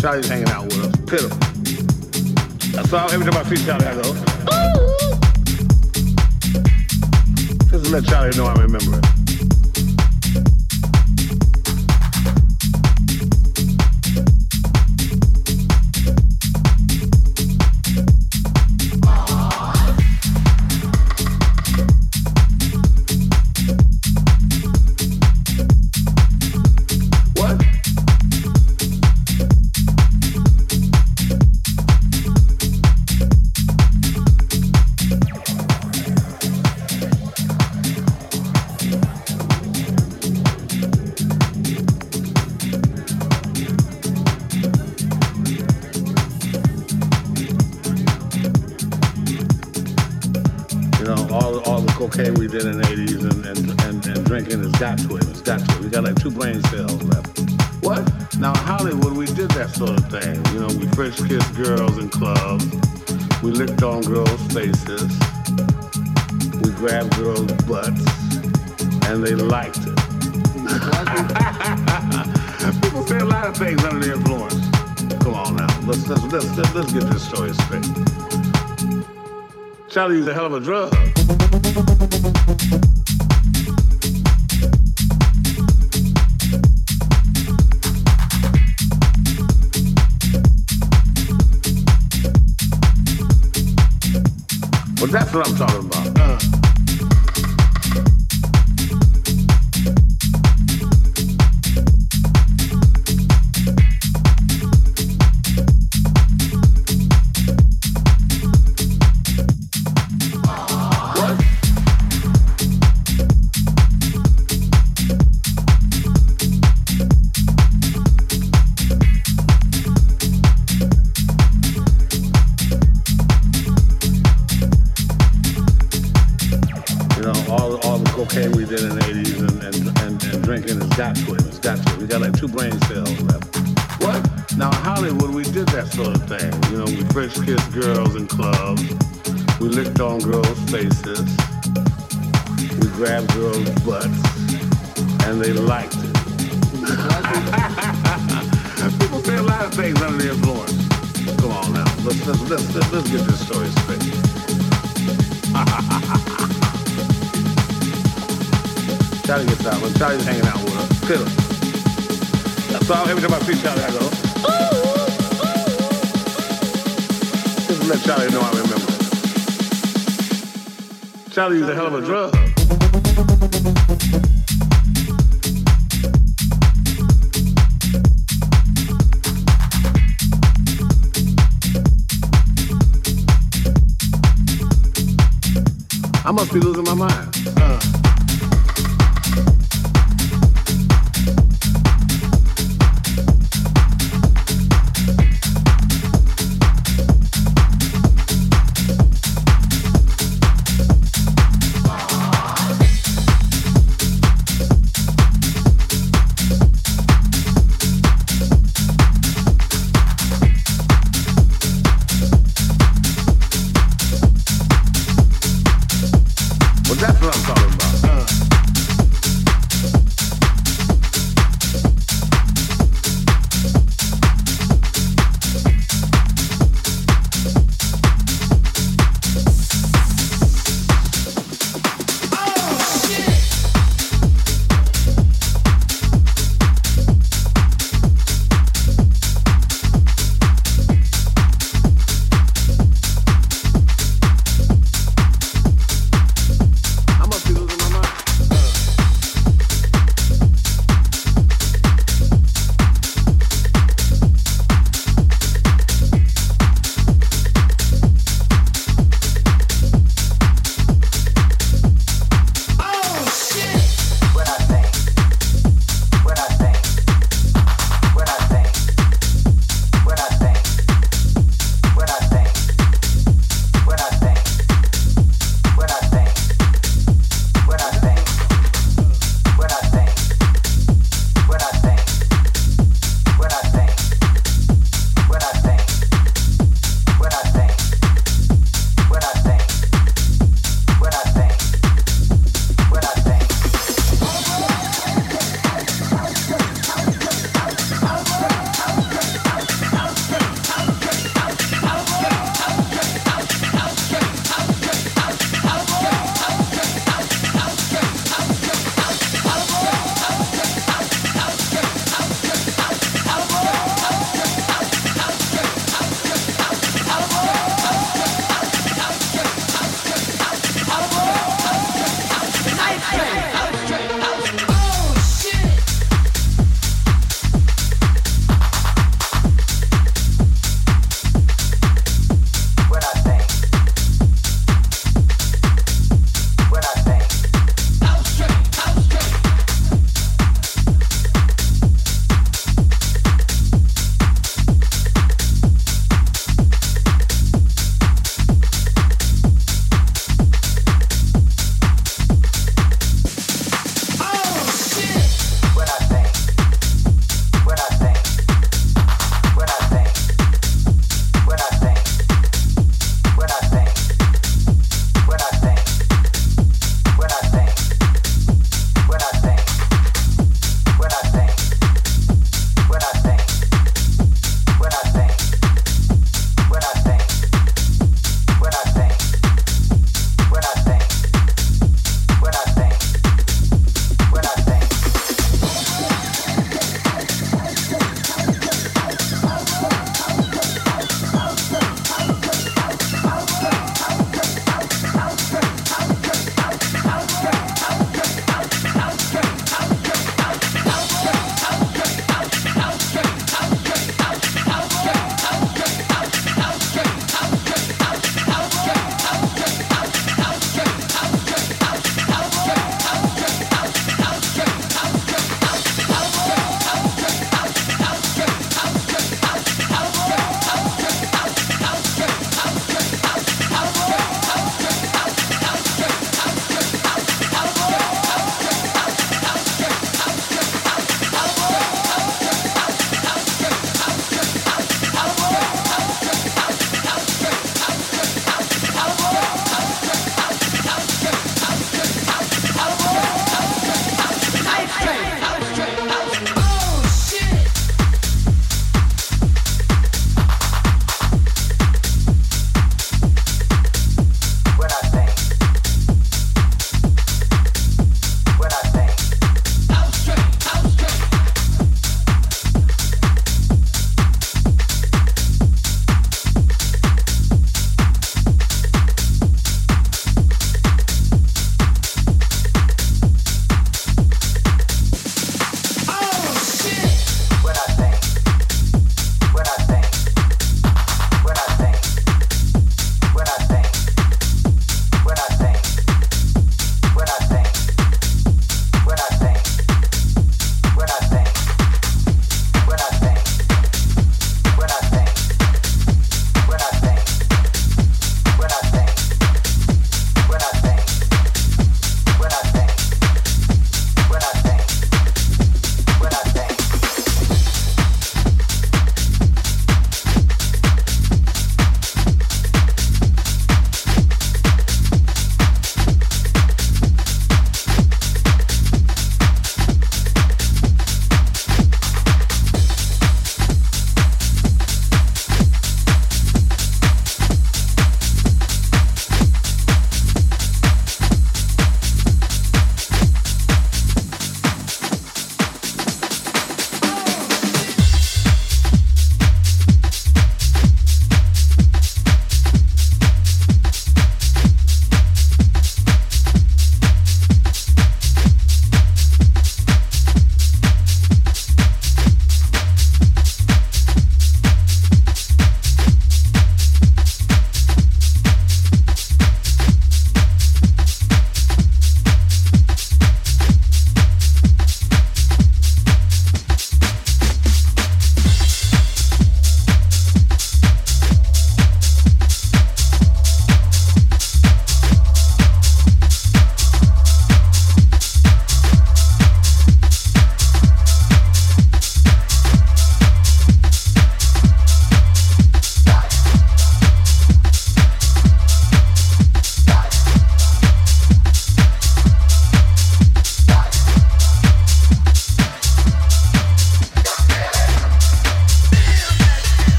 Charlie's hanging Charlie's a hell of a drug. style every time I see Charlie, I though. ooh, ooh, ooh. Just let Charlie know I remember. Charlie used a hell of a drug. I must be losing my mind.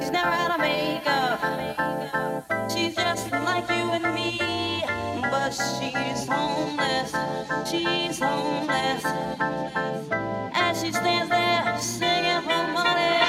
She's never out of makeup. She's just like you and me, but she's homeless. She's homeless. And she stands there singing for money.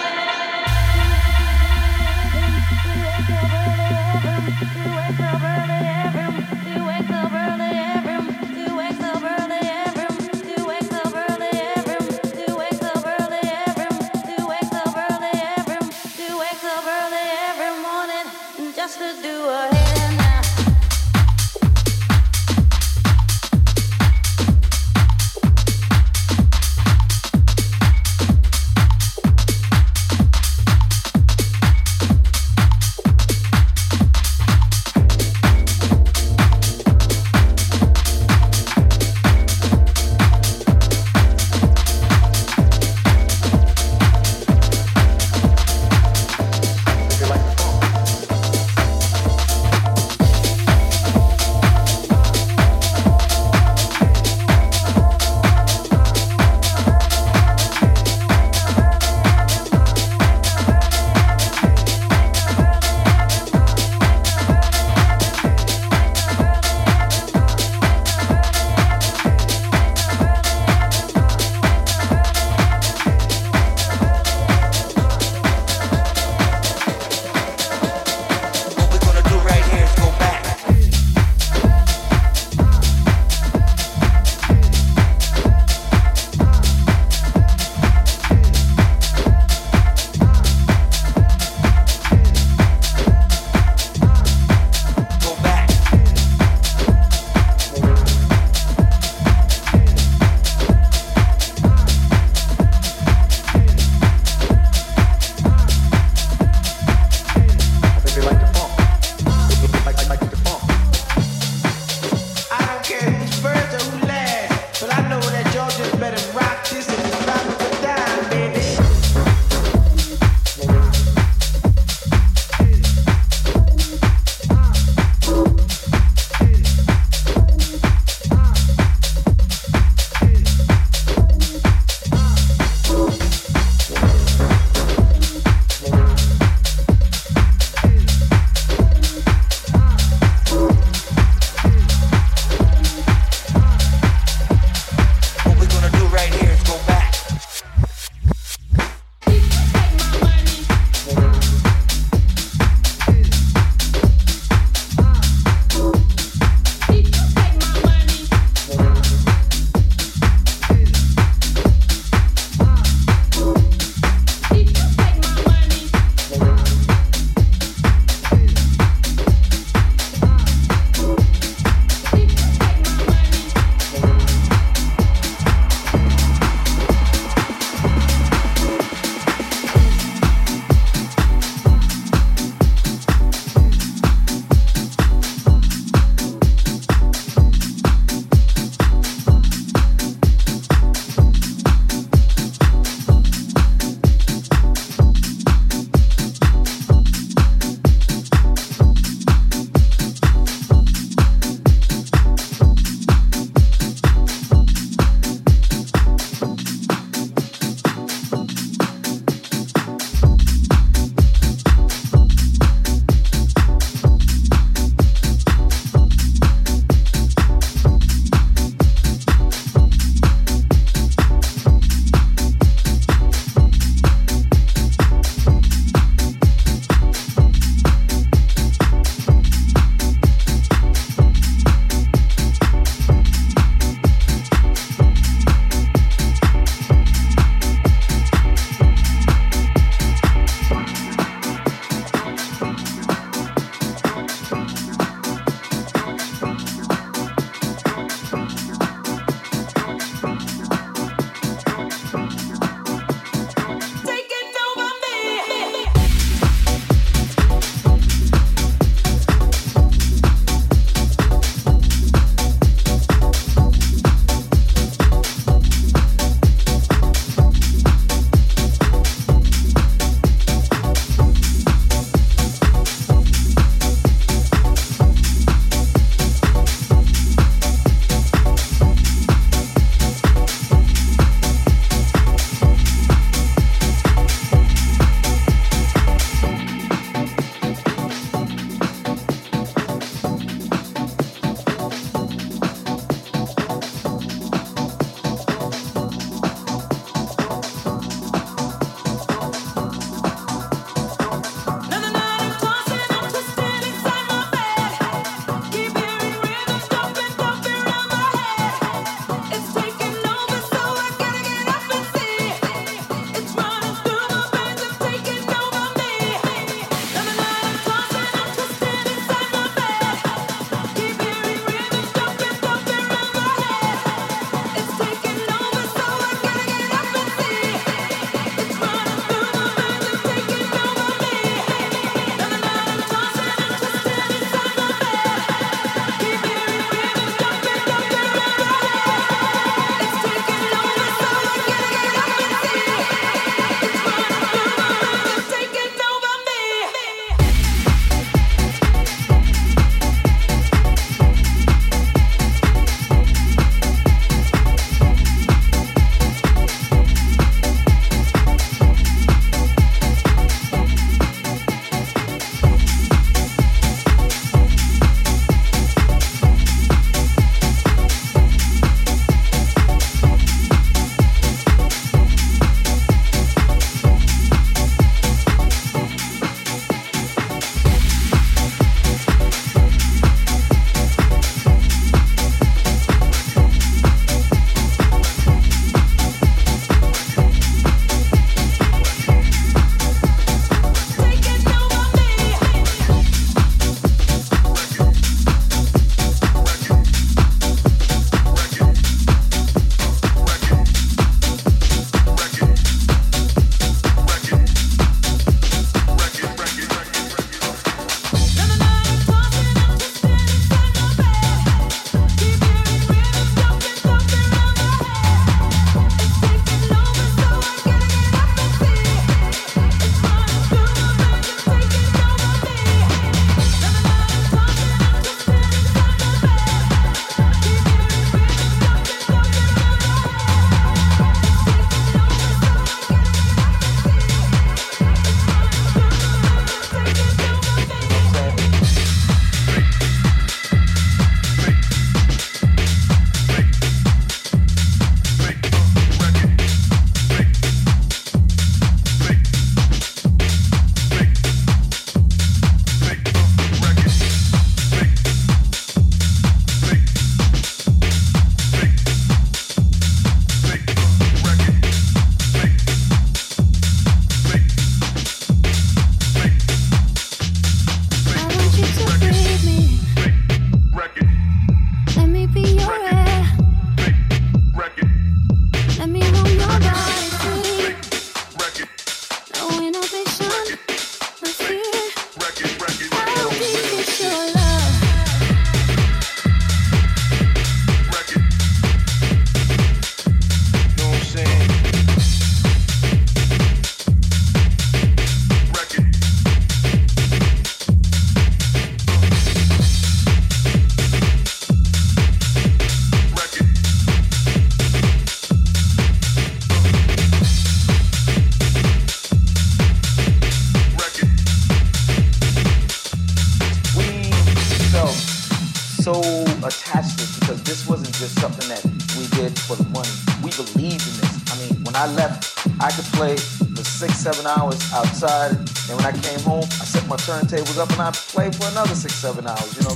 Turntables up and I played for another six, seven hours. You know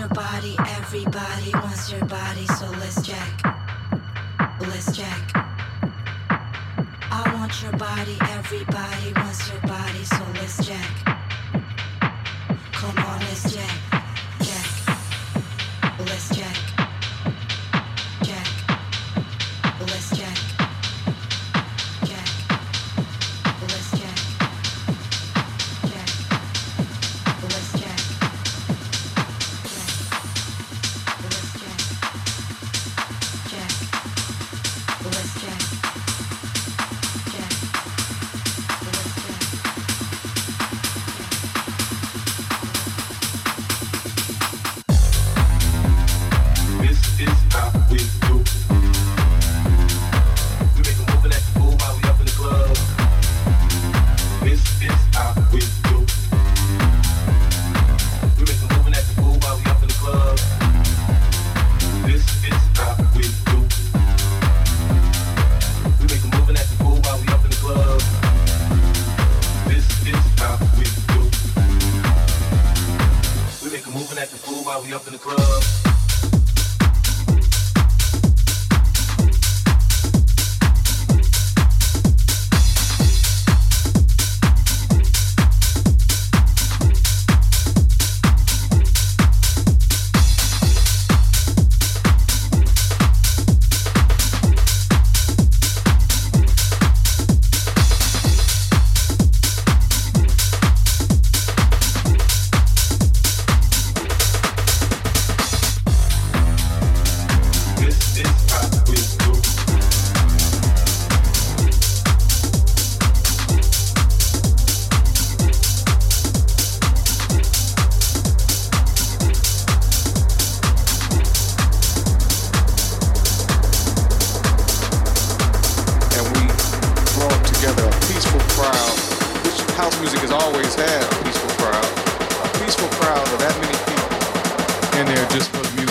your body, everybody wants your body, so let's jack. peaceful crowd of that many people, in there, just for music.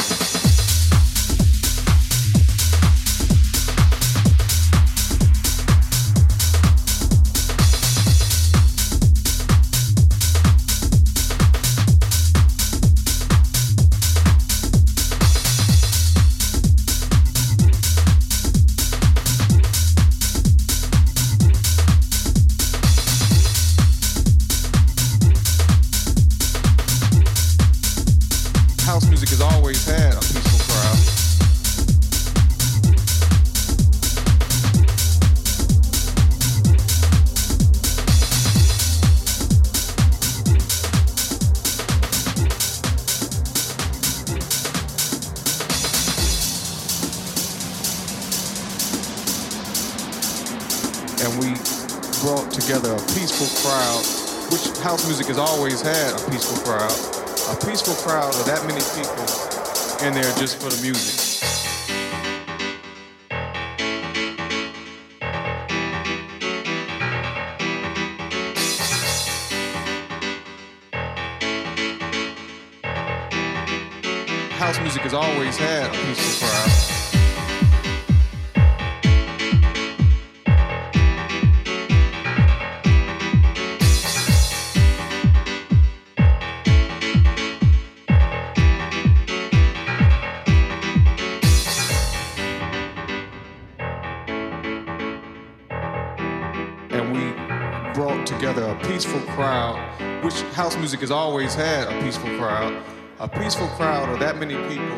Music has always had a peaceful crowd. A peaceful crowd of that many people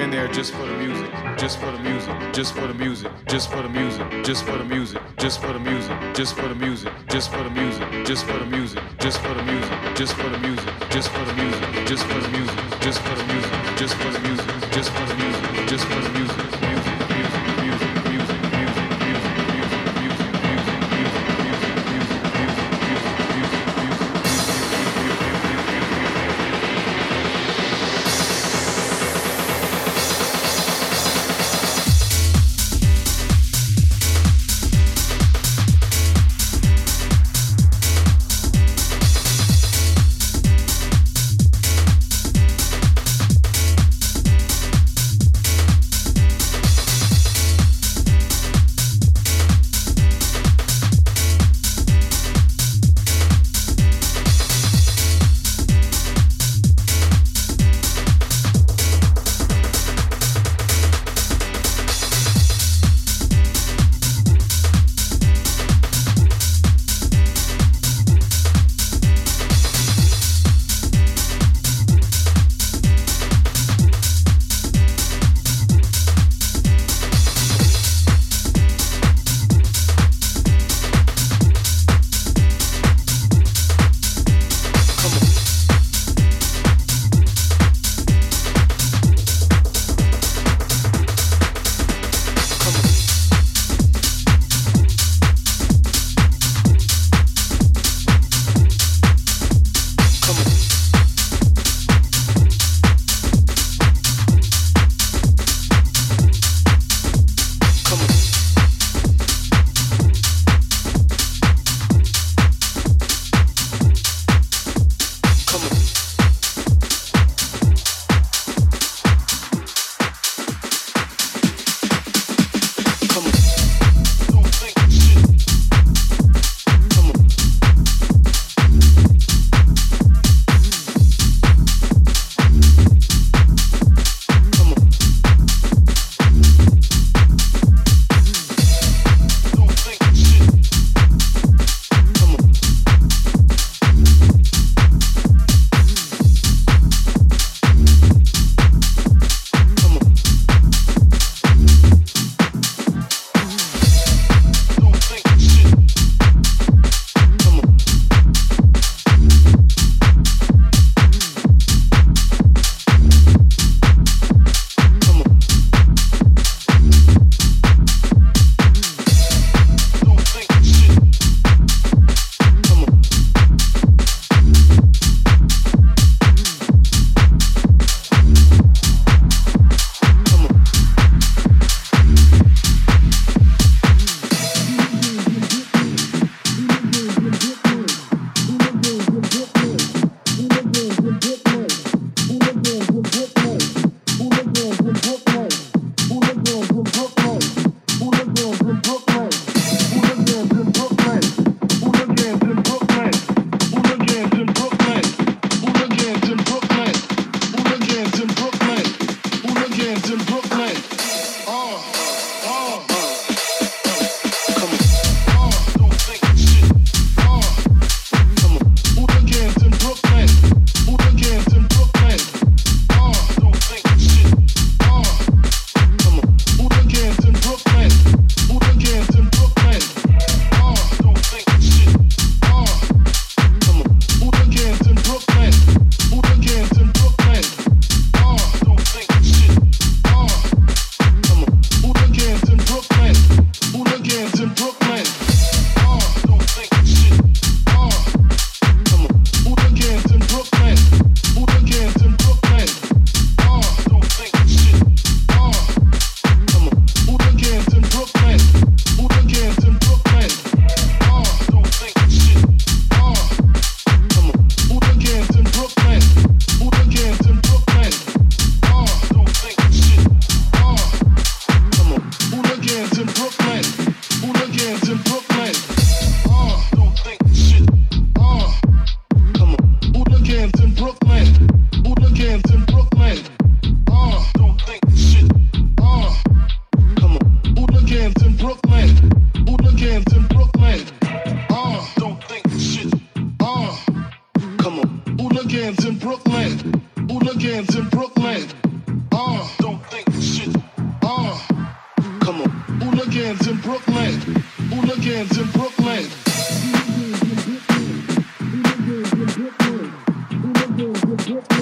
in there just for the music, just for the music, just for the music, just for the music, just for the music, just for the music, just for the music, just for the music, just for the music, just for the music, just for the music, just for the music, just for the music, just for the music, just for the music, just for the music, just for the music.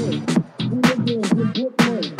money. We live in good money.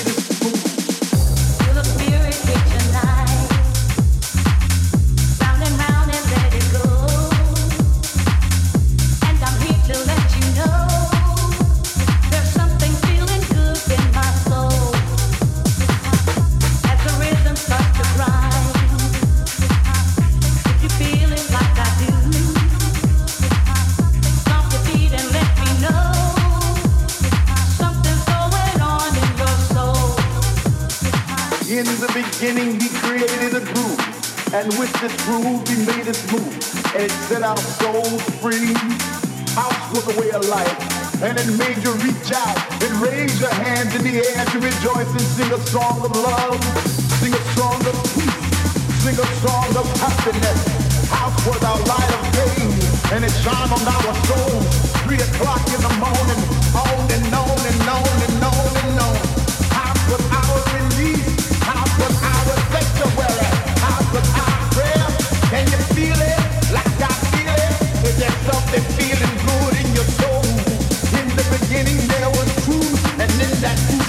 the spirit beginning, he created a groove. And with this groove, he made us move. And it set our souls free. House was a way of life. And it made you reach out and raise your hands in the air to rejoice and sing a song of love. Sing a song of peace. Sing a song of happiness. House was our light of day. And it shined on our souls. Three o'clock in the morning.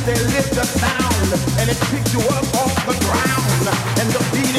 they lift the sound and it picks you up off the ground and the beat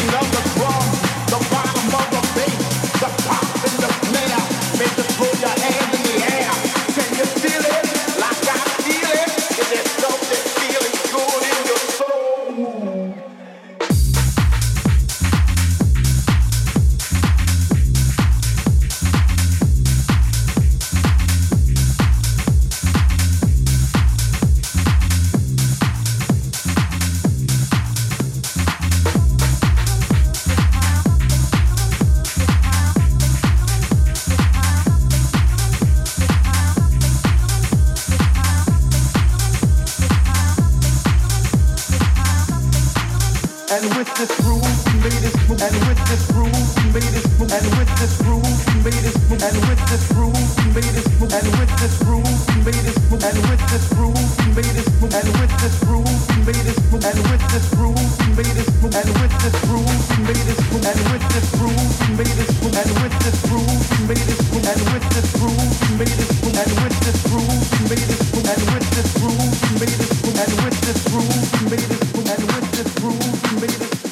and with this groove made move and with this groove made move and with this groove made move and with this groove made move and with this groove made move and with this groove made move and with this groove made move and with this groove made move and with this groove made move and with this groove made move and with this groove made move and with this groove made move and with this groove made move